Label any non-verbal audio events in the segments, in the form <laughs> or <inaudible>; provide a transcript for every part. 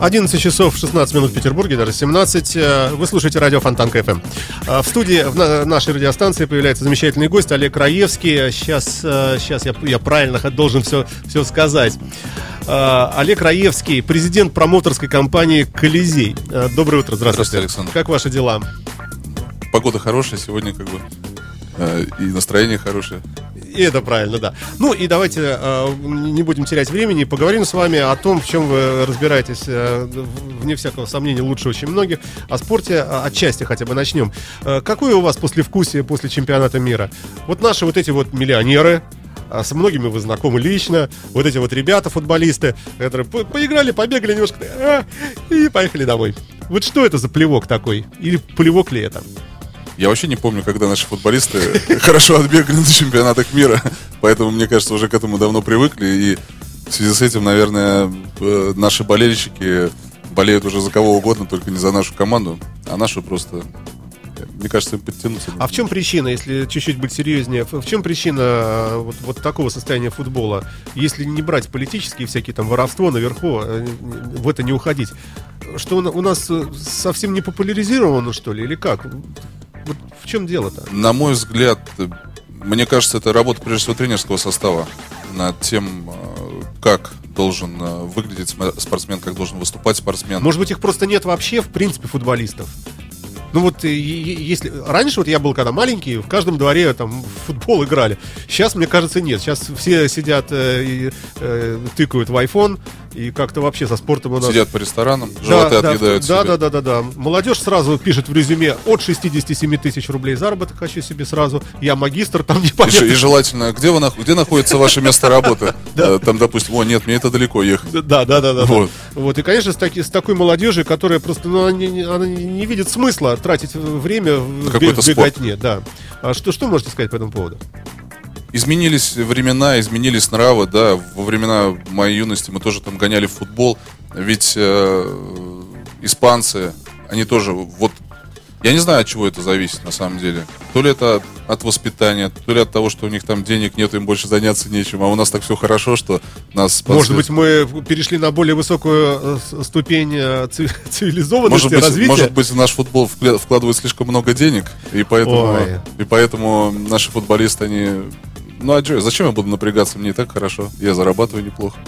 11 часов 16 минут в Петербурге, даже 17. Э, Вы слушаете радио Фонтанка ФМ. А В студии в на- нашей радиостанции появляется замечательный гость Олег Раевский. Сейчас, э, сейчас я, я правильно должен все, все сказать. Э, Олег Раевский, президент промоутерской компании «Колизей». Э, Доброе утро, здравствуйте. Здравствуйте, Александр. Как ваши дела? Погода хорошая сегодня, как бы. э, И настроение хорошее. И это правильно, да. Ну и давайте э, не будем терять времени, поговорим с вами о том, в чем вы разбираетесь, э, вне всякого сомнения, лучше очень многих. О спорте а, отчасти хотя бы начнем. Э, какое у вас послевкусие после чемпионата мира? Вот наши вот эти вот миллионеры, а с многими вы знакомы лично. Вот эти вот ребята, футболисты, которые по- поиграли, побегали немножко а, и поехали домой. Вот что это за плевок такой? Или плевок ли это? Я вообще не помню, когда наши футболисты <laughs> хорошо отбегали на чемпионатах мира. Поэтому, мне кажется, уже к этому давно привыкли. И в связи с этим, наверное, э, наши болельщики болеют уже за кого угодно, только не за нашу команду. А нашу просто, мне кажется, им подтянуться. А в чем причина, если чуть-чуть быть серьезнее, в чем причина э, вот, вот такого состояния футбола? Если не брать политические всякие там воровство наверху, э, в это не уходить. Что у на- у нас совсем не популяризировано, что ли, или как? В чем дело-то? На мой взгляд, мне кажется, это работа прежде всего тренерского состава над тем, э, как должен э, выглядеть см- спортсмен, как должен выступать спортсмен. Может быть, их просто нет вообще, в принципе, футболистов? Ну вот, если раньше вот я был когда маленький, в каждом дворе там в футбол играли. Сейчас, мне кажется, нет. Сейчас все сидят э, э, тыкают в iPhone и как-то вообще со спортом у нас. Сидят по ресторанам, животы да, отъедают да, да, да, да, да. Молодежь сразу пишет в резюме от 67 тысяч рублей заработок хочу себе сразу. Я магистр, там И, непонятно. ж- и желательно, где, вы, где находится ваше место работы? <laughs> Э, Там, допустим, о, нет, мне это далеко ехать. Да, да, да, да. Вот. Вот. И, конечно, с, таки- с такой молодежью, которая просто, ну, она не, она не- не видит смысла тратить время в какой-то бег- спорт. беготне. Да. А что, что можете сказать по этому поводу? Изменились времена, изменились нравы, да. Во времена моей юности мы тоже там гоняли в футбол. Ведь э, испанцы, они тоже, вот, я не знаю, от чего это зависит на самом деле. То ли это от воспитания, то ли от того, что у них там денег нет, им больше заняться нечем, а у нас так все хорошо, что нас... Может быть, мы перешли на более высокую э, ступень э, ци- <laughs> цивилизованности, Может быть, развития? может быть, в наш футбол вкладывают слишком много денег, и поэтому, Ой. и поэтому наши футболисты, они... Ну, а чё, зачем я буду напрягаться? Мне и так хорошо. Я зарабатываю неплохо.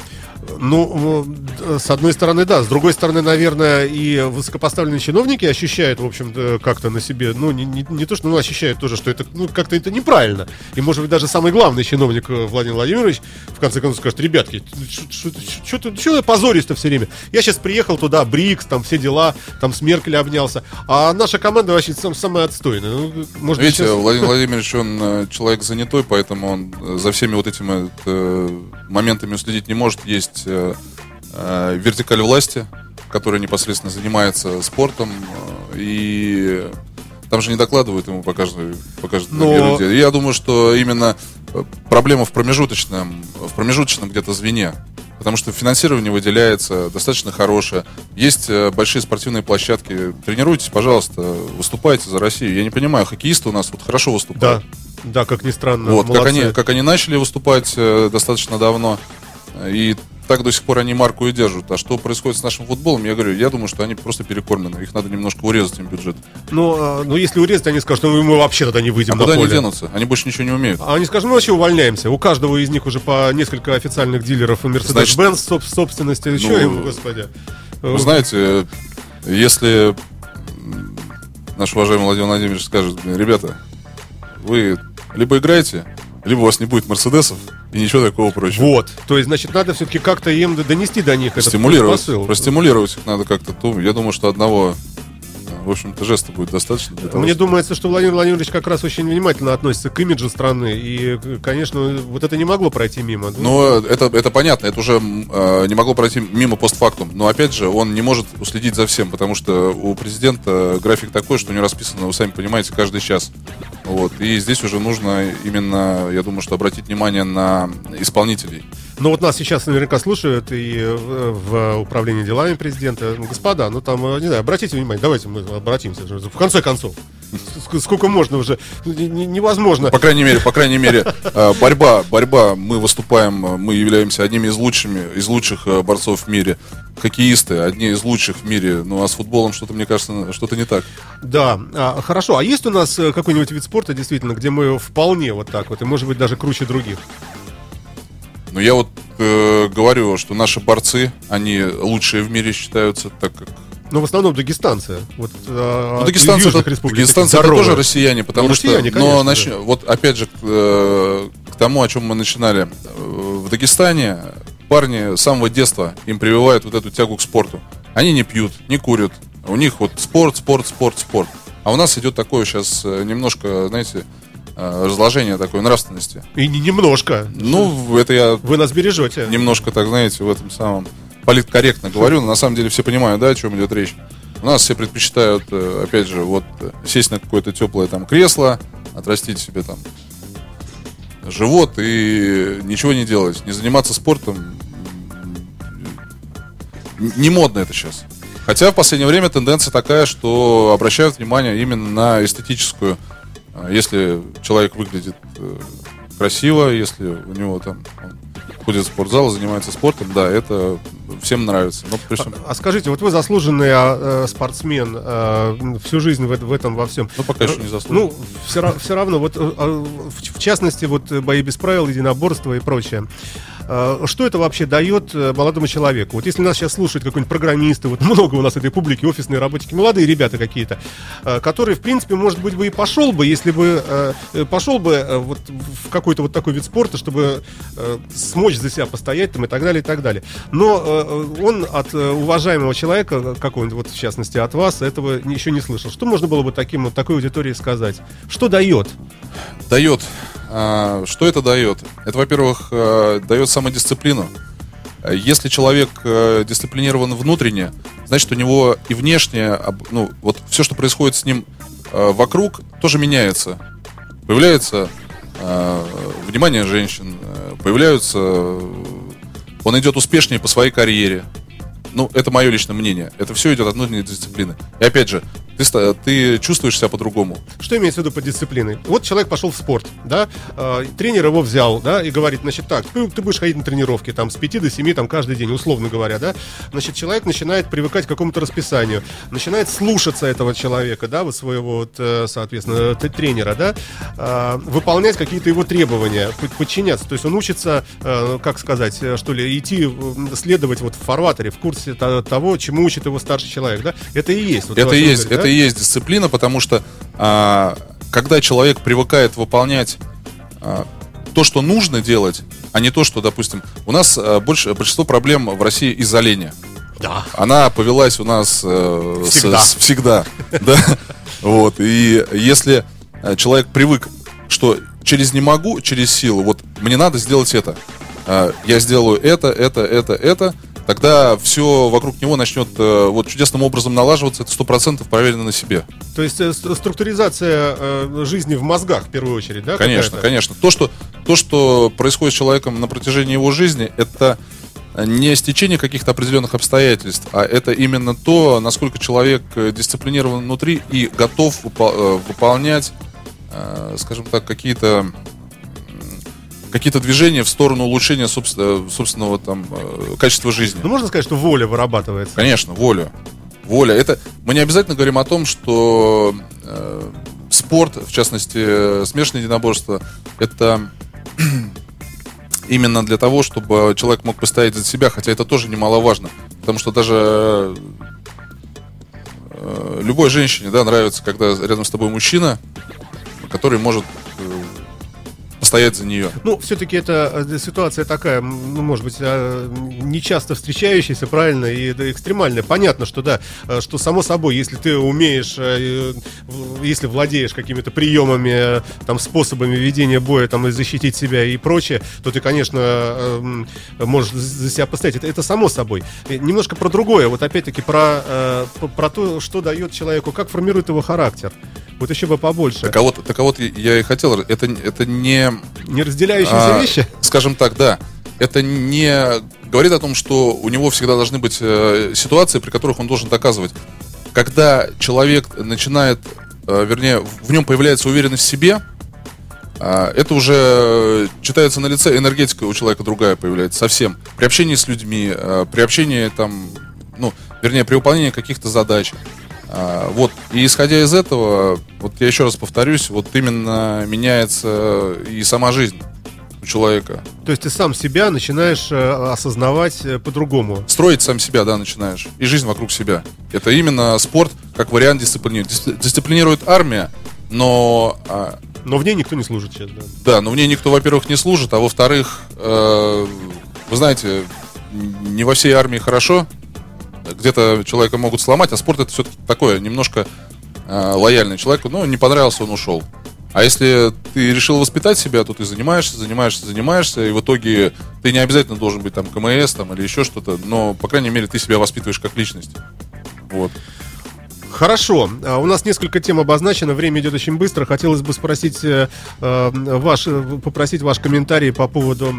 Ну, э, с одной стороны, да. С другой стороны, наверное, и высокопоставленные чиновники ощущают, в общем-то, как-то на себе, ну, не, не- не то, что, ну, ощущают тоже, что это, ну, как-то это неправильно. И, может быть, даже самый главный чиновник э, Владимир Владимирович, в конце концов, скажет, ребятки, что позорись-то все время? Я сейчас приехал туда, БРИКС, там все дела, там с Меркель обнялся, а наша команда вообще сам, самая отстойная. Ну, может Видите, сейчас- Владимир Владимирович, он э, человек занятой, поэтому он за всеми вот этими э, моментами уследить не может. Есть э, э, вертикаль власти, которая непосредственно занимается спортом, э, и там же не докладывают ему по каждой, по каждой Но- Я думаю, что именно э, проблема в промежуточном, в промежуточном где-то звене. Потому что финансирование выделяется достаточно хорошее. Есть э, большие спортивные площадки. Тренируйтесь, пожалуйста, выступайте за Россию. Я не понимаю, хоккеисты у нас вот хорошо Да, выступают. да, как ни странно. Вот, как они, как они начали выступать э, достаточно давно. И так до сих пор они марку и держат. А что происходит с нашим футболом, я говорю, я думаю, что они просто перекормлены. Их надо немножко урезать им бюджет. Ну, а, ну, если урезать, они скажут, ну, мы вообще тогда не выйдем А на куда они поле. денутся? Они больше ничего не умеют. А они скажут, ну вообще увольняемся. У каждого из них уже по несколько официальных дилеров Mercedes-Benz соб- собственности. Ну, им, господи? Вы знаете, э, если м, наш уважаемый Владимир Владимирович скажет, «Блин, ребята, вы либо играете, либо у вас не будет Мерседесов и ничего такого прочего. Вот. То есть, значит, надо все-таки как-то им донести до них этот Простимулировать, посыл. простимулировать их надо как-то. То, я думаю, что одного в общем-то, жеста будет достаточно. Для того, Мне чтобы- думается, что Владимир Владимирович как раз очень внимательно относится к имиджу страны. И, конечно, вот это не могло пройти мимо. Ну, Но это, это понятно, это уже э, не могло пройти мимо постфактум. Но опять же, он не может уследить за всем, потому что у президента график такой, что у него расписано, вы сами понимаете, каждый час. Вот. И здесь уже нужно именно, я думаю, что обратить внимание на исполнителей. Но вот нас сейчас наверняка слушают и э, в управлении делами президента. Ну, Господа, ну там, э, не знаю, обратите внимание, давайте мы обратимся. В конце концов, Ск- сколько можно уже? Ну, не- не- Невозможно. По крайней мере, по крайней мере, э, борьба, борьба. Мы выступаем, э, мы являемся одними из лучшими, из лучших э, борцов в мире. Хоккеисты, одни из лучших в мире. Ну а с футболом что-то, мне кажется, что-то не так. Да, а, хорошо. А есть у нас э, какой-нибудь вид спорта, действительно, где мы вполне вот так вот, и может быть даже круче других? Но я вот э, говорю, что наши борцы, они лучшие в мире считаются, так как Ну, в основном дагестанцы. Вот, а, Ну, дагестанцы, это, дагестанцы это тоже россияне, потому Ну, что, россияне, но конечно, начнем- вот опять же к, э, к тому, о чем мы начинали, Э, в Дагестане парни с самого детства им прививают вот эту тягу к спорту. Они не пьют, не курят, у них вот спорт, спорт, спорт, спорт. А у нас идет такое сейчас э, немножко, знаете, э, разложение такой нравственности. И не немножко. Ну, это я Вы нас бережете. немножко, так знаете, в этом самом политкорректно говорю, но на самом деле все понимают, да, о чем идет речь. У нас все предпочитают, э, опять же, вот э, сесть на какое-то теплое там кресло, отрастить себе там живот и ничего не делать, не заниматься спортом. Не модно это сейчас. Хотя в последнее время тенденция такая, что обращают внимание именно на эстетическую. А Если человек выглядит э, красиво, если у него там ходит в спортзал, занимается спортом, да, это всем нравится. Но при всем- А скажите, вот вы заслуженный а, э, спортсмен, э, всю жизнь в, в этом во всем. Ну, пока еще не заслужен. Ну, все, все равно, вот, а, в, в частности, вот бои без правил, единоборство и прочее. Э, Что это вообще дает э, молодому человеку? Вот если нас сейчас слушают какой-нибудь программисты, вот много у нас этой публики, офисные работники, молодые ребята какие-то, э, которые, в принципе, может быть, бы и пошел бы, если бы э, пошел бы э, вот в какой-то вот такой вид спорта, чтобы смочь за себя постоять там и так далее, и так далее. Но он от уважаемого человека, какого-нибудь, вот в частности от вас, этого еще не слышал. Что можно было бы таким, вот такой аудитории сказать? Что дает? Дает. А, Что это дает? Это, во-первых, дает самодисциплину. Э, Если человек э, дисциплинирован внутренне, значит, у него и внешне, об- ну, вот все, что происходит с ним э, вокруг, тоже меняется. Появляется э, внимание женщин, появляются... Он идет успешнее по своей карьере. Ну, это мое личное мнение. Это все идет от внутренней дисциплины. И опять же, ты, ты чувствуешь себя по-другому. Что имеется в виду под дисциплиной? Вот человек пошел в спорт, да, э, тренер его взял, да, и говорит, значит, так, ты, ты будешь ходить на тренировки там с 5 до 7, там каждый день, условно говоря, да, значит, человек начинает привыкать к какому-то расписанию, начинает слушаться этого человека, да, вот своего, вот, э, соответственно, тренера, да, э, выполнять какие-то его требования, под- подчиняться, то есть он учится, э, как сказать, э, что ли, идти, следовать вот в фарватере, в курсе то- того, чему учит его старший человек, да, это и есть. вот то, Это и есть, говорит, это да? И есть дисциплина, потому что а, когда человек привыкает выполнять а, то, что нужно делать, а не то, что, допустим, у нас а, больше большинство проблем в России из-за лени. Да. Она повелась у нас э, с- Всегда. с- всегда, <laughs> да. Вот и если э, человек привык, что через не могу, через силу, вот мне надо сделать это, А, я сделаю это, это, это, это, тогда все вокруг него начнет э, вот чудесным образом налаживаться, это сто процентов проверено на себе. То есть э, ст- структуризация э, жизни в мозгах в первую очередь, да? Конечно, какая-то? конечно. То что, то, что происходит с человеком на протяжении его жизни, это не стечение каких-то определенных обстоятельств, а это именно то, насколько человек э, дисциплинирован внутри и готов выпол- э, выполнять, э, скажем так, какие-то какие-то движения в сторону улучшения собствен- собственного там э, качества жизни. Ну, можно сказать, что воля вырабатывается. Конечно, воля. Воля. Это мы не обязательно говорим о том, что э, спорт, в частности, э, смешанное единоборство, это <clears throat> именно для того, чтобы человек мог постоять за себя, хотя это тоже немаловажно. Потому что даже э, любой женщине да, нравится, когда рядом с тобой мужчина, который может э, постоять за нее. Ну, все-таки это э, ситуация такая, ну, может быть, э, не часто встречающаяся, правильно, и экстремальная. Понятно, что да, э, что само собой, если ты умеешь, э, если владеешь какими-то приемами, там, способами ведения боя, там, и защитить себя и прочее, то ты, конечно, можешь за себя постоять. Это, это само собой. Немножко про другое, вот опять-таки про, про то, что дает человеку, как формирует его характер. Вот еще бы побольше. Так а вот, так а вот я и хотел, это, это не Не разделяющиеся А, вещи? Скажем так, да. Это не говорит о том, что у него всегда должны быть э, ситуации, при которых он должен доказывать. Когда человек начинает, э, вернее, в нем появляется уверенность в себе, а, это уже читается на лице, энергетика у человека другая появляется совсем. При общении с людьми, э, при общении там, ну, вернее, при выполнении каких-то задач. А, Вот, и исходя из этого, вот я еще раз повторюсь, вот именно меняется и сама жизнь у человека. То есть ты сам себя начинаешь э, осознавать э, по-другому. Строить сам себя, да, начинаешь. И жизнь вокруг себя. Это именно спорт как вариант дисциплины. Дис- Дисциплинирует армия, но а, Но в ней никто не служит сейчас, да. Да, но в ней никто, во-первых, не служит, а во-вторых, э, вы знаете, не во всей армии хорошо. Где-то человека могут сломать, а спорт это все-таки такое, немножко э, лояльный человеку. Ну, не понравился, он ушел. А если ты решил воспитать себя, то ты занимаешься, занимаешься, занимаешься, и в итоге ты не обязательно должен быть там КМС там, или еще что-то, но, по крайней мере, ты себя воспитываешь как личность. Вот. Хорошо, А, у нас несколько тем обозначено, время идет очень быстро. Хотелось бы спросить э, э, ваш, э, попросить ваш комментарий по поводу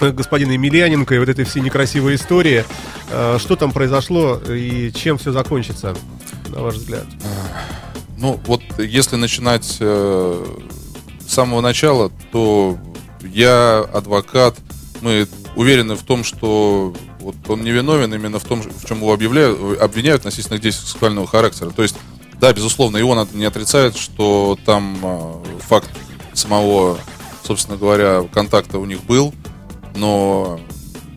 господина Емельяненко и вот этой всей некрасивой истории. Э, Что там произошло и чем все закончится, на ваш взгляд? Ну, вот если начинать э, с самого начала, то я адвокат, мы уверены в том, что вот он невиновен именно в том, в чем его объявляют, обвиняют относительно действий сексуального характера. То есть, да, безусловно, и он не отрицает, что там э, факт самого, собственно говоря, контакта у них был, но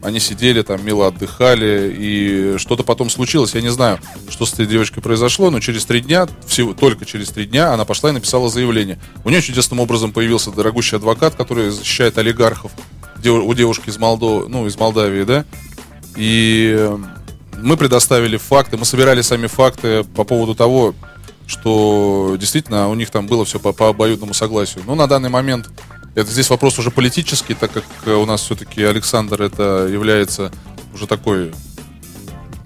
они сидели там, мило отдыхали, и что-то потом случилось. Я не знаю, что с этой девочкой произошло, но через три дня, всего, только через три дня, она пошла и написала заявление. У нее чудесным образом появился дорогущий адвокат, который защищает олигархов у девушки из Молдовы, ну, из Молдавии, да. И мы предоставили факты, мы собирали сами факты по поводу того, что действительно у них там было все по, по обоюдному согласию. Но на данный момент это здесь вопрос уже политический, так как э, у нас все-таки Александр это является уже такой,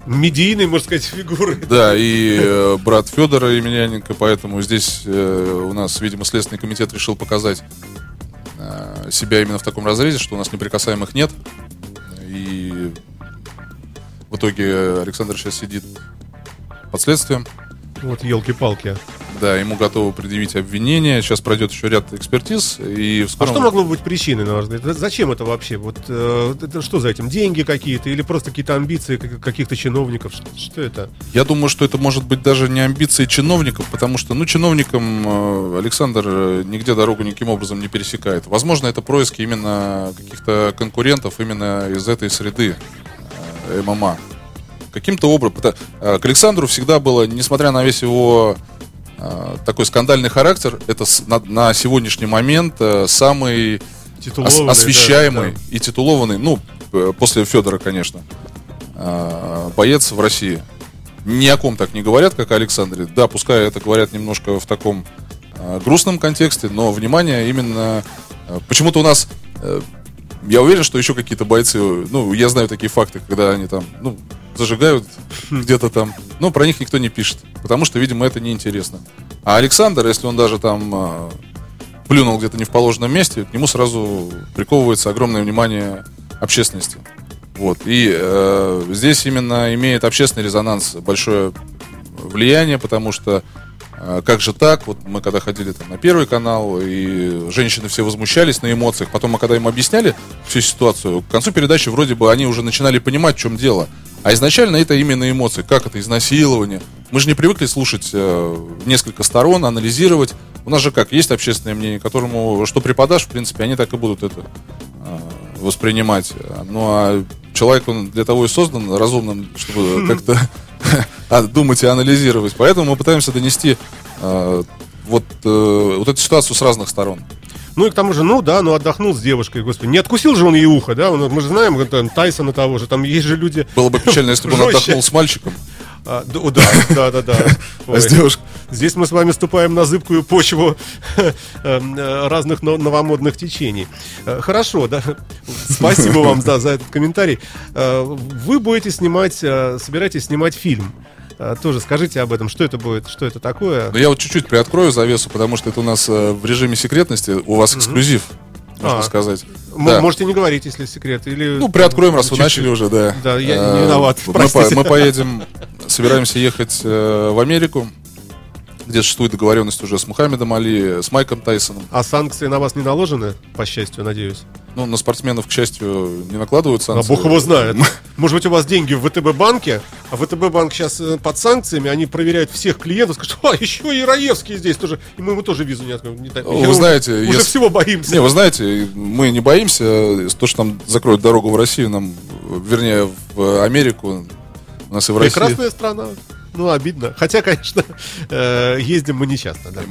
Медийной, можно сказать, фигуры. да, и э, брат Федора Емельяненко, поэтому здесь э, у нас, видимо, Следственный комитет решил показать э, себя именно в таком разрезе, что у нас неприкасаемых нет. И в итоге Александр сейчас сидит под следствием. Вот елки-палки. Да, ему готовы предъявить обвинение. Сейчас пройдет еще ряд экспертиз. И в А скором... что могло быть причиной, на ваш взгляд? Зачем это вообще? Вот э, это что за этим? Деньги какие-то или просто какие-то амбиции как- каких-то чиновников? Что, что это? Я думаю, что это может быть даже не амбиции чиновников, потому что, ну, чиновникам э, Александр э, нигде дорогу никаким образом не пересекает. Возможно, это происки именно каких-то конкурентов именно из этой среды э, ММА. Каким-то образом. э, К Александру всегда было, несмотря на весь его э, такой скандальный характер, это на, на сегодняшний момент э, самый ос- освещаемый да, и титулованный, ну, после Федора, конечно, боец в России. Ни о ком так не говорят, как о Александре. Да, пускай это говорят немножко в таком грустном контексте, но внимание именно... почему-то у нас... я уверен, что еще какие-то бойцы, ну, я знаю такие факты, когда они там, ну, зажигают <laughs> где-то там, но про них никто не пишет, потому что, видимо, это неинтересно. А Александр, если он даже там э, плюнул где-то не в положенном месте, к нему сразу приковывается огромное внимание общественности. Вот. И э, здесь именно имеет общественный резонанс большое влияние, потому что э, как же так? Вот мы когда ходили там на Первый канал, и женщины все возмущались на эмоциях. Потом, мы когда им объясняли всю ситуацию, к концу передачи вроде бы они уже начинали понимать, в чем дело. А изначально это именно эмоции. Как это изнасилование? Мы же не привыкли слушать э, несколько сторон, анализировать. У нас же как, есть общественное мнение, которому что преподашь, в принципе, они так и будут это э, воспринимать. Ну а человек, он для того и создан разумным, чтобы как-то <laughs> а, думать и анализировать. Поэтому мы пытаемся донести э, вот, э, вот эту ситуацию с разных сторон. Ну и к тому же, ну да, ну отдохнул с девушкой, господи. Не откусил же он ей ухо, да? Он- мы же знаем, там, Тайсона того же, там есть же люди... Было бы печально, если бы он отдохнул с мальчиком. А, да, да, да, да. <laughs> А с Ой. девушкой? Здесь мы с вами ступаем на зыбкую почву <laughs> э, разных но- новомодных течений. Э, Хорошо, да. <laughs> Спасибо вам да, за этот комментарий. Э, Вы будете снимать, э, собираетесь снимать фильм. Э, Тоже скажите об этом, что это будет, что это такое. Но я вот чуть-чуть приоткрою завесу, потому что это у нас э, в режиме секретности, у вас эксклюзив, можно А. сказать. Да. Можете не говорить, если секрет. Или... Ну, приоткроем, раз вы Чуть-чуть. начали уже, да. Да, я Э, не виноват, Мы, по- мы поедем, собираемся ехать э, в Америку, где существует договоренность уже с Мухаммедом Али, с Майком Тайсоном. А санкции на вас не наложены, по счастью, надеюсь? Ну, на спортсменов, к счастью, не накладывают А санкции. бог его знает. <laughs> Может быть, у вас деньги в ВТБ банке, а ВТБ банк сейчас э, под санкциями, они проверяют всех клиентов, скажут, а, еще и Раевский здесь тоже, и мы ему тоже визу не откроем. Не. Вы знаете, уже если- всего боимся. Не, вы знаете, мы не боимся, то, что нам закроют дорогу в Россию, нам, вернее, в Америку, у нас и в России. Прекрасная страна. Ну, обидно. Хотя, конечно, э, ездим мы нечасто, да.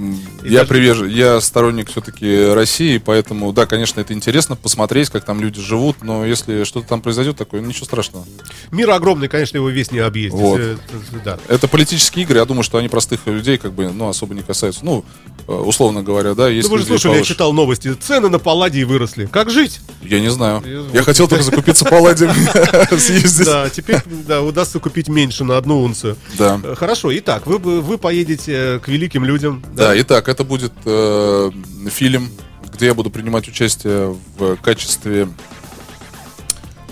И Я даже- привержен, я сторонник все-таки России, поэтому, да, конечно, это интересно посмотреть, как там люди живут, но если что-то там произойдет такое, ну, ничего страшного. Мир огромный, конечно, его весь не объездить. Вот. Э, Да. Это политические игры, я думаю, что они простых людей как бы, ну, особо не касаются. Ну, э, условно говоря, да, есть Ну, вы же слушали, я повыше. читал новости. Цены на палладий выросли. Как жить? Я не знаю. Я хотел только <laughs> закупиться палладием, <laughs> съездить. Да, теперь да, удастся купить меньше на одну унцию. Да. Э, Хорошо, итак, вы, вы поедете к великим людям. Да, итак, это будет э, фильм, где я буду принимать участие в качестве...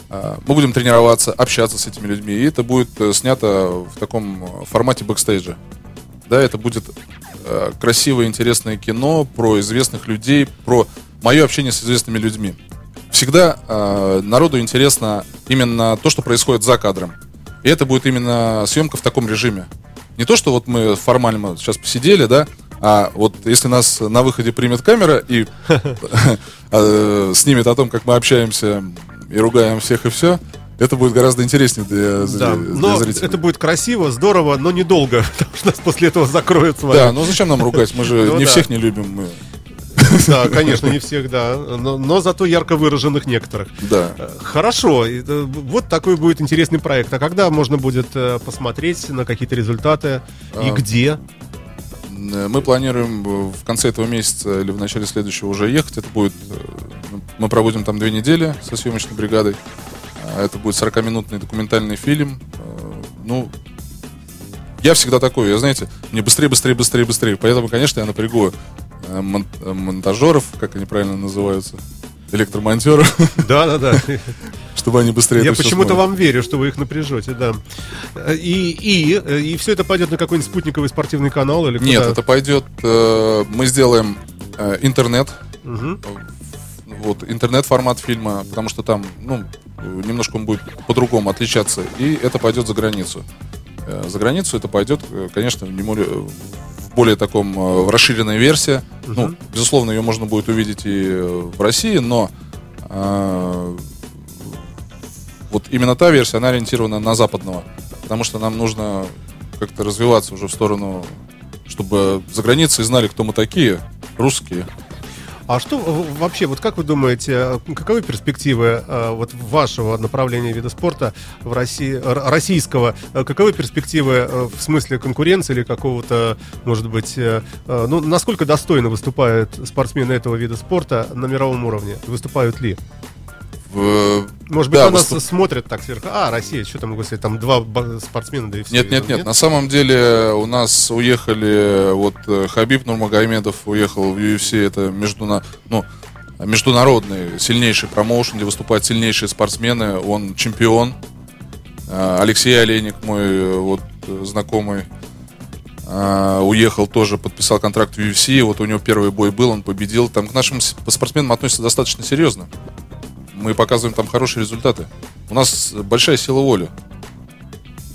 э, мы будем тренироваться, общаться с этими людьми, и это будет э, снято в таком э, формате бэкстейджа. Да, это будет э, красивое, интересное кино про известных людей, про мое общение с известными людьми. Всегда э, народу интересно именно то, что происходит за кадром. И это будет именно съемка в таком режиме. Не то, что вот мы формально сейчас посидели, да, а вот если нас на выходе примет камера и <laughs> э, снимет о том, как мы общаемся и ругаем всех и все, это будет гораздо интереснее для, Да, для но зрителей. это будет красиво, здорово, но недолго, <laughs> потому что нас после этого закроют с вами. Да, ну зачем нам ругать? Мы же Ну не всех не любим. <laughs> Да, конечно, не всех, да, но, но зато ярко выраженных некоторых. Да. Э, Хорошо, э, вот такой будет интересный проект. А когда можно будет э, посмотреть на какие-то результаты и А, где? Мы планируем в конце этого месяца или в начале следующего уже ехать. Это будет... э, Мы проводим там две недели со съемочной бригадой. А Это будет 40-минутный документальный фильм. Ну, я всегда такой, я, знаете, мне быстрее, быстрее, быстрее, быстрее. Поэтому, конечно, я напрягу мон- э, монтажеров, как они правильно называются, электромонтеров, <laughs> Да, да, да. чтобы они быстрее Я почему-то вам верю, что вы их напряжете, да. Э, И, и, э, и все это пойдет на какой-нибудь спутниковый спортивный канал или Нет, это пойдет... э, Мы сделаем э, интернет, вот интернет-формат фильма, потому что там, ну, немножко он будет по-другому отличаться, и это пойдет за границу. Э, За границу это пойдет, э, конечно, в более- таком э, расширенной версии. Ну, безусловно, ее можно будет увидеть и в России, но э, вот именно та версия, она ориентирована на западного, потому что нам нужно как-то развиваться уже в сторону, чтобы за границей знали, кто мы такие, русские. А что вообще, вот как вы думаете, э, каковы перспективы э, вот вашего направления вида спорта в России, российского, э, каковы перспективы в смысле конкуренции или какого-то, может быть, ну, насколько достойно выступают спортсмены этого вида спорта на мировом уровне? Выступают ли? В- Может быть, Да, на нас выступ- смотрят так сверху. А, Россия, что там сказать, там два спортсмена, да и все. Нет, нет, нет. На самом деле у нас уехали, вот э, Хабиб Нурмагомедов уехал в UFC, это междуна, ну, международный сильнейший промоушен, где выступают сильнейшие спортсмены. Он чемпион. А, Алексей Олейник, мой э, вот э, знакомый, а, уехал тоже, подписал контракт в UFC. Вот у него первый бой был, он победил. Там к нашим спортсменам относятся достаточно серьезно. Мы показываем там хорошие результаты. У нас большая сила воли.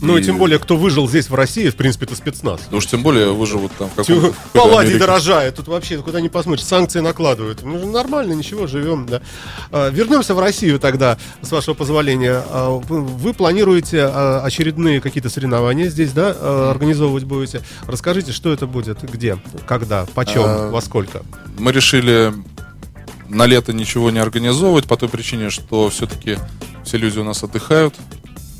Ну и И- тем более, кто выжил здесь в России, в принципе, это спецназ. Да уж тем более выживут там в каком-то... Палладий дорожает, тут вообще куда не посмотришь, санкции накладывают. Мы же нормально, ничего, живем, да. А, Вернемся в Россию тогда, с вашего позволения. А, Вы вы планируете а, очередные какие-то соревнования здесь, да, а, организовывать будете? Расскажите, что это будет, где, когда, почем, А, во сколько? Мы решили на лето ничего не организовывать по той причине, что все-таки все люди у нас отдыхают,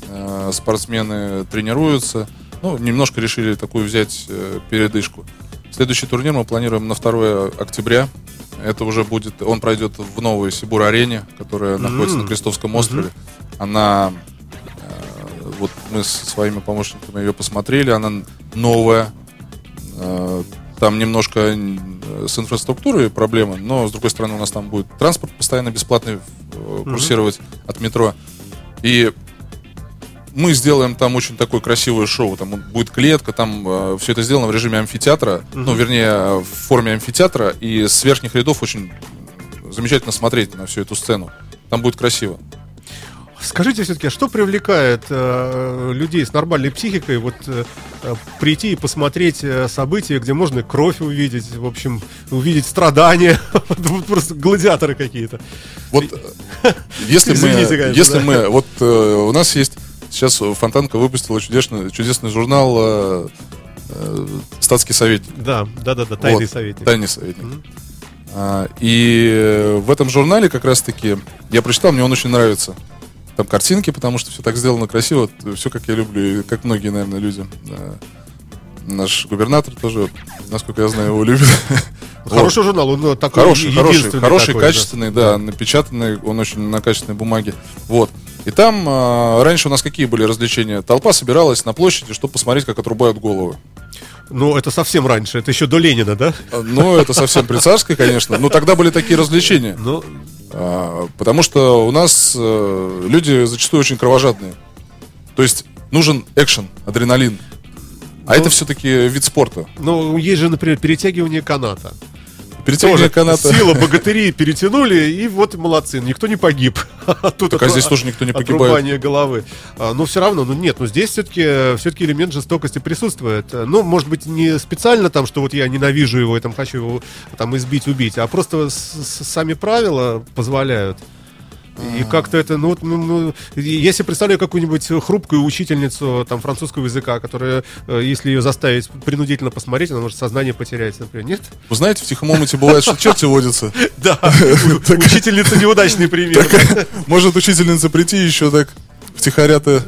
э, спортсмены тренируются. Ну, немножко решили такую взять э, передышку. Следующий турнир мы планируем на 2 октября. Это уже будет, он пройдет в новой Сибур-арене, которая mm-hmm. находится на Крестовском острове. Mm-hmm. Она, э, вот мы с своими помощниками ее посмотрели, она новая. Там немножко с инфраструктурой проблемы, но с другой стороны у нас там будет транспорт постоянно бесплатный э, курсировать mm-hmm. от метро. И мы сделаем там очень такое красивое шоу. Там будет клетка, там э, все это сделано в режиме амфитеатра, mm-hmm. ну, вернее, в форме амфитеатра, и с верхних рядов очень замечательно смотреть на всю эту сцену. Там будет красиво. Скажите все-таки, а что привлекает э, людей с нормальной психикой вот э, прийти и посмотреть э, события, где можно кровь увидеть, в общем, увидеть страдания, <laughs> просто гладиаторы какие-то. Вот э, <laughs> если мы, если мы, вот э, у нас есть Сейчас Фонтанка выпустила чудесный, чудесный журнал э, э, «Статский советник». Да, да, да, да, тайный вот, советник. Тайный советник. Mm-hmm. А, и в этом журнале как раз-таки я прочитал, мне он очень нравится. Там картинки, потому что все так сделано красиво, все как я люблю, и как многие, наверное, люди. Наш губернатор тоже, насколько я знаю, его любит. <laughs> Хороший журнал, он такой хороший, хороший, хороший, такой, качественный, да. да, напечатанный, он очень на качественной бумаге. Вот. И там э, раньше у нас какие были развлечения? Толпа собиралась на площади, чтобы посмотреть, как отрубают головы. Ну, это совсем раньше, это еще до Ленина, да? Ну, это совсем при царской, конечно. Но тогда были такие развлечения. Ну... А, потому что у нас а, люди зачастую очень кровожадные. То есть нужен экшен, адреналин. А ну, это все-таки вид спорта. Ну, есть же, например, перетягивание каната. Перетягивание каната. Сила богатырей перетянули, и вот молодцы, никто не погиб. <laughs> А тут так, а здесь тоже никто не погибает. Головы. А, но все равно, ну нет, ну здесь все-таки все-таки элемент жестокости присутствует. Ну, может быть, не специально там, что вот я ненавижу его и там хочу его там избить, убить, а просто сами правила позволяют. И как-то это, ну, ну, ну, я себе представляю какую-нибудь хрупкую учительницу там французского языка, которая, э, если ее заставить принудительно посмотреть, она может сознание потерять, например, нет? Вы знаете, в тихом омуте бывает, что черти водятся. <laughs> Да, учительница неудачный пример. Может учительница прийти еще так втихаря-то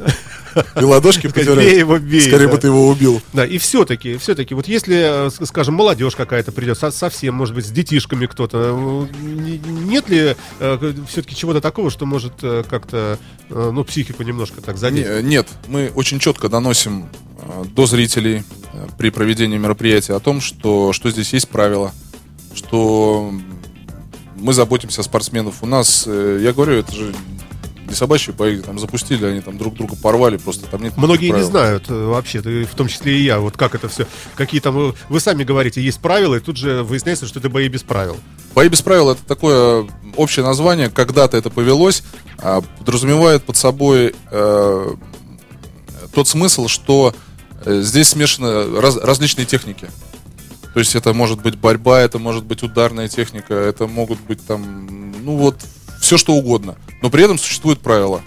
и ладошки потерять. Бей его, бей. Скорее да. бы ты его убил. Да, и все-таки, все-таки, вот если, э, скажем, молодежь какая-то придет, совсем, может быть, с детишками кто-то, э, нет ли э, все-таки чего-то такого, что может как-то, ну, психику немножко так задеть? Нет, мы очень четко доносим до зрителей при проведении мероприятия о том, что, что здесь есть правила, что мы заботимся о спортсменах. У нас, я говорю, это же не собачьи бои там запустили, они там друг друга порвали, просто там нет Многие не знают э, вообще, в том числе и я, вот как это все, какие там, э, вы сами говорите, есть правила, и тут же выясняется, что это бои без правил. Бои без правил это такое общее название, когда-то это повелось, а, подразумевает под собой э, тот смысл, что э, здесь смешаны раз, различные техники. То есть это может быть борьба, это может быть ударная техника, это могут быть там, ну вот все что угодно. Но при этом существуют правила.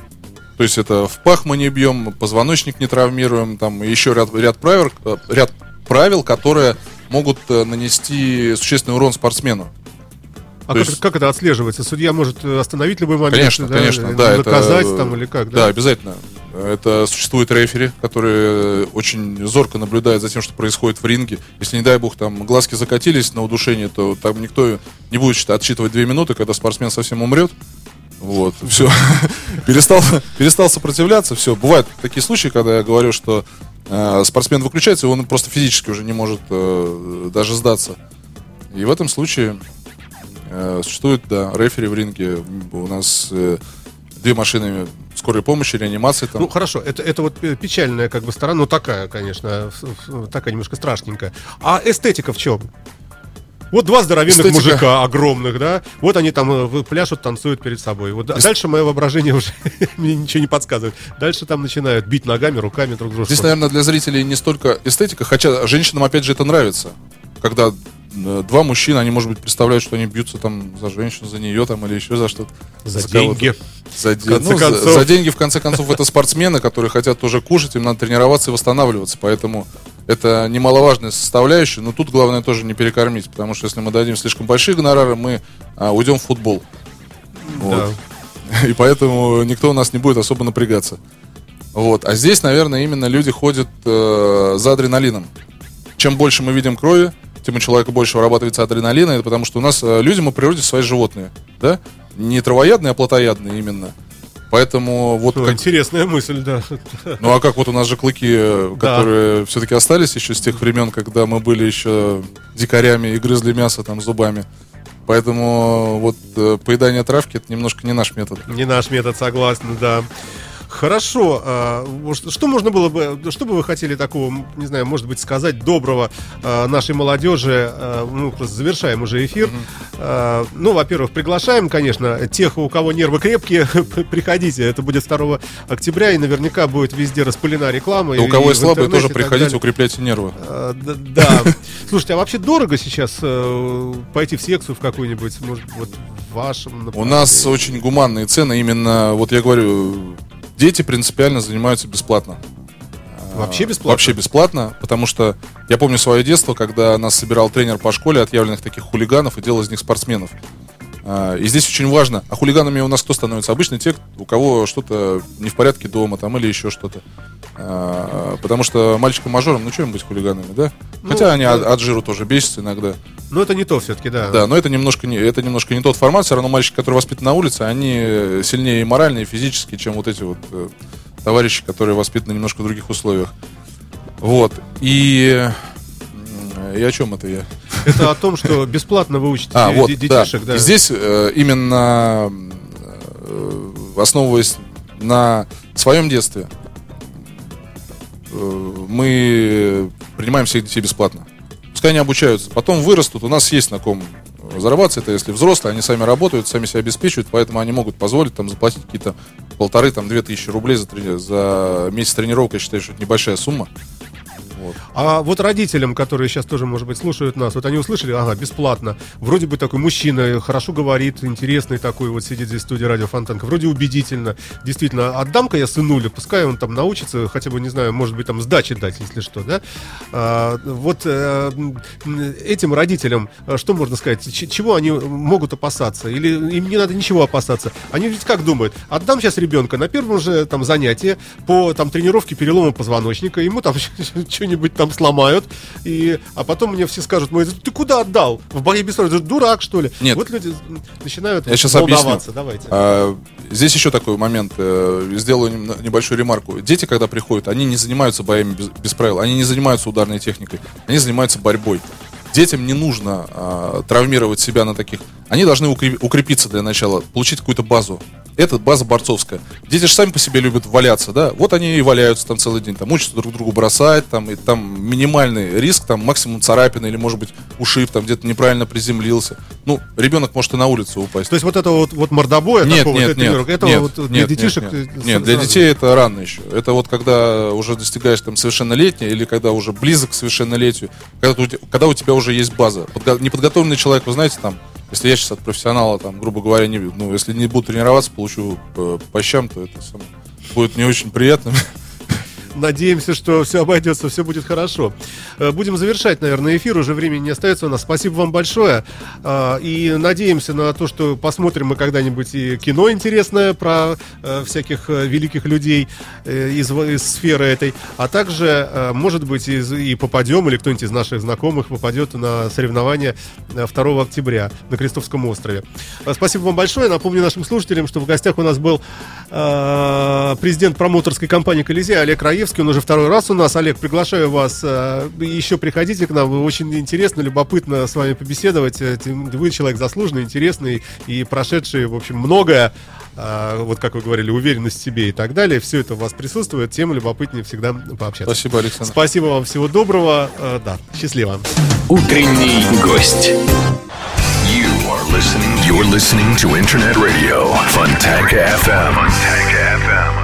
То есть это в пах мы не бьем, позвоночник не травмируем, там еще ряд, ряд, правил, э, ряд правил, которые могут э, нанести существенный урон спортсмену. А как, есть... как это отслеживается? Судья может остановить любой момент, конечно, да, конечно, да, наказать это, там или как? Да? да, обязательно. Это существует рефери, который очень зорко наблюдает за тем, что происходит в ринге. Если, не дай бог, там глазки закатились на удушение, то там никто не будет отсчитывать две минуты, когда спортсмен совсем умрет. Вот, <laughs> все. перестал, перестал сопротивляться, все. Бывают такие случаи, когда я говорю, что э, спортсмен выключается, и он просто физически уже не может э, даже сдаться. И в этом случае э, существует, да, рефери в ринге. У нас э, две машины скорой помощи, реанимации. Там. Ну хорошо, это, это вот печальная как бы сторона, ну такая, конечно, такая немножко страшненькая. А эстетика в чем? Вот два здоровенных Эстетика. мужика огромных, да. Вот они там э, пляшут, танцуют перед собой. Вот Эст... дальше мое воображение уже <laughs> мне ничего не подсказывает. Дальше там начинают бить ногами, руками друг друга. Здесь, наверное, для зрителей не столько эстетика, хотя женщинам опять же это нравится. Когда два мужчины, они, может быть, представляют, что они бьются там за женщину, за нее там или еще за что-то. За, за деньги. За, де... ну, за, за деньги, в конце концов, это спортсмены, которые хотят тоже кушать, им надо тренироваться и восстанавливаться. Поэтому Это немаловажная составляющая, но тут главное тоже не перекормить, потому что если мы дадим слишком большие гонорары, мы а, уйдем в футбол. Вот. И поэтому никто у нас не будет особо напрягаться. Вот. А здесь, наверное, именно люди ходят э, за адреналином. Чем больше мы видим крови, тем у человека больше вырабатывается адреналина, это потому что у нас э, люди, мы природе свои животные, да? Не травоядные, а плотоядные именно. Поэтому вот Ну, как... Интересная мысль, да. Ну а как вот у нас же клыки, э, Да. которые все-таки остались еще с тех времен, когда мы были еще дикарями и грызли мясо там зубами. Поэтому вот э, поедание травки это немножко не наш метод. Не наш метод, согласен, да. Хорошо. а, Что можно было бы, что бы вы хотели такого, не знаю, может быть, сказать доброго а, нашей молодежи? А, Ну, просто завершаем уже эфир. А, Ну, во-первых, приглашаем, конечно, тех, у кого нервы крепкие, <laughs> приходите. Это будет 2 октября, и наверняка будет везде распылена реклама. Да у и- кого и слабые, тоже и приходите, укрепляйте нервы. Да. Слушайте, а вообще дорого сейчас э, пойти в секцию в какую-нибудь, может, вот вашем У нас очень гуманные цены, именно, вот я говорю, дети принципиально занимаются бесплатно. Вообще бесплатно? Вообще бесплатно, потому что я помню свое детство, когда нас собирал тренер по школе отъявленных таких хулиганов и делал из них спортсменов. А, И здесь очень важно, а хулиганами у нас кто становится? Обычно те, у кого что-то не в порядке дома там или еще что-то. А, Потому что мальчикам-мажорам, ну что им быть хулиганами, да? Ну, Хотя они да. от, жиру тоже бесятся иногда. Но это не то все-таки, да. Да, но это немножко не, это немножко не тот формат. Все равно мальчики, которые воспитаны на улице, они сильнее и морально, и физически, чем вот эти вот э, товарищи, которые воспитаны немножко в других условиях. Вот. И... И о чем это я? Это о том, что бесплатно вы учите А, вот, де- да. детишек, да. И здесь э, именно э, основываясь на своем детстве, э, мы принимаем всех детей бесплатно. Пускай они обучаются. Потом вырастут, у нас есть на ком зарабатывать. Это если взрослые, они сами работают, сами себя обеспечивают, поэтому они могут позволить там заплатить какие-то полторы, там, две тысячи рублей за, трени- за месяц тренировок. Я считаю, что это небольшая сумма. А вот родителям, которые сейчас тоже, может быть, слушают нас, вот они услышали, ага, бесплатно. Вроде бы такой мужчина, хорошо говорит, интересный такой, вот сидит здесь в студии радио Фонтанка. Вроде убедительно. Действительно, отдам-ка я сынулю, пускай он там научится, хотя бы, не знаю, может быть, там сдачи дать, если что, да? А, вот э, этим родителям, э, что можно сказать, чего они могут опасаться? Или им не надо ничего опасаться? Они ведь как думают? Отдам сейчас ребенка на первом же там занятии по там тренировке перелома позвоночника, ему там <laughs> что-нибудь там сломают, и, а потом мне все скажут, мой, ты куда отдал? В бои без Ты дурак, что ли? Нет. Вот люди начинают Я сейчас волноваться. объясню. Давайте. А, здесь еще такой момент. э, Сделаю небольшую ремарку. Дети, когда приходят, они не занимаются боями без, без правил, они не занимаются ударной техникой, они занимаются борьбой. Детям не нужно а, травмировать себя на таких. Они должны укреп- укрепиться для начала, получить какую-то базу. Это база борцовская. Дети же сами по себе любят валяться, да? Вот они и валяются там целый день, там учатся друг другу бросать, там, и там минимальный риск, там максимум царапины или, может быть, ушиб, там где-то неправильно приземлился. Ну, ребенок может и на улице упасть. То есть вот это вот, вот мордобоя Нет, такого, нет, вот, нет, тренировок, это нет, вот для нет, детишек... Нет, э, нет. Нет, для детей это рано еще. Это вот когда уже достигаешь там совершеннолетия или когда уже близок к совершеннолетию, когда, когда у тебя уже есть база. Подго- неподготовленный человек, вы знаете, там, если я сейчас от профессионала, там, грубо говоря, не, ну, если не буду тренироваться, получу э, по щам, то это само- будет не очень приятно. <laughs> Надеемся, что все обойдется, все будет хорошо. Э, Будем завершать, наверное, эфир. Уже времени не остается у нас. Спасибо вам большое. А, И надеемся на то, что посмотрим мы когда-нибудь и кино интересное про э, всяких э, великих людей э, из, из сферы этой. А также, э, может быть, из- и попадем, или кто-нибудь из наших знакомых попадет на соревнования э, 2 октября на Крестовском острове. Э, Спасибо вам большое. Напомню нашим слушателям, что в гостях у нас был э, президент промоутерской компании «Колизей» Олег Раевский. Он уже второй раз у нас. Олег, приглашаю вас. э, еще приходите к нам. Вы Очень интересно, любопытно с вами побеседовать. Э, Вы человек заслуженный, интересный и прошедший, в общем, многое. э, Вот как вы говорили, уверенность в себе и так далее. Все это у вас присутствует. Тем любопытнее всегда пообщаться. Спасибо, Александр. Спасибо вам. Всего доброго. Да, счастливо. Утренний гость. You are listening. You're listening to Internet Radio Fontanka FM. Fontanka FM.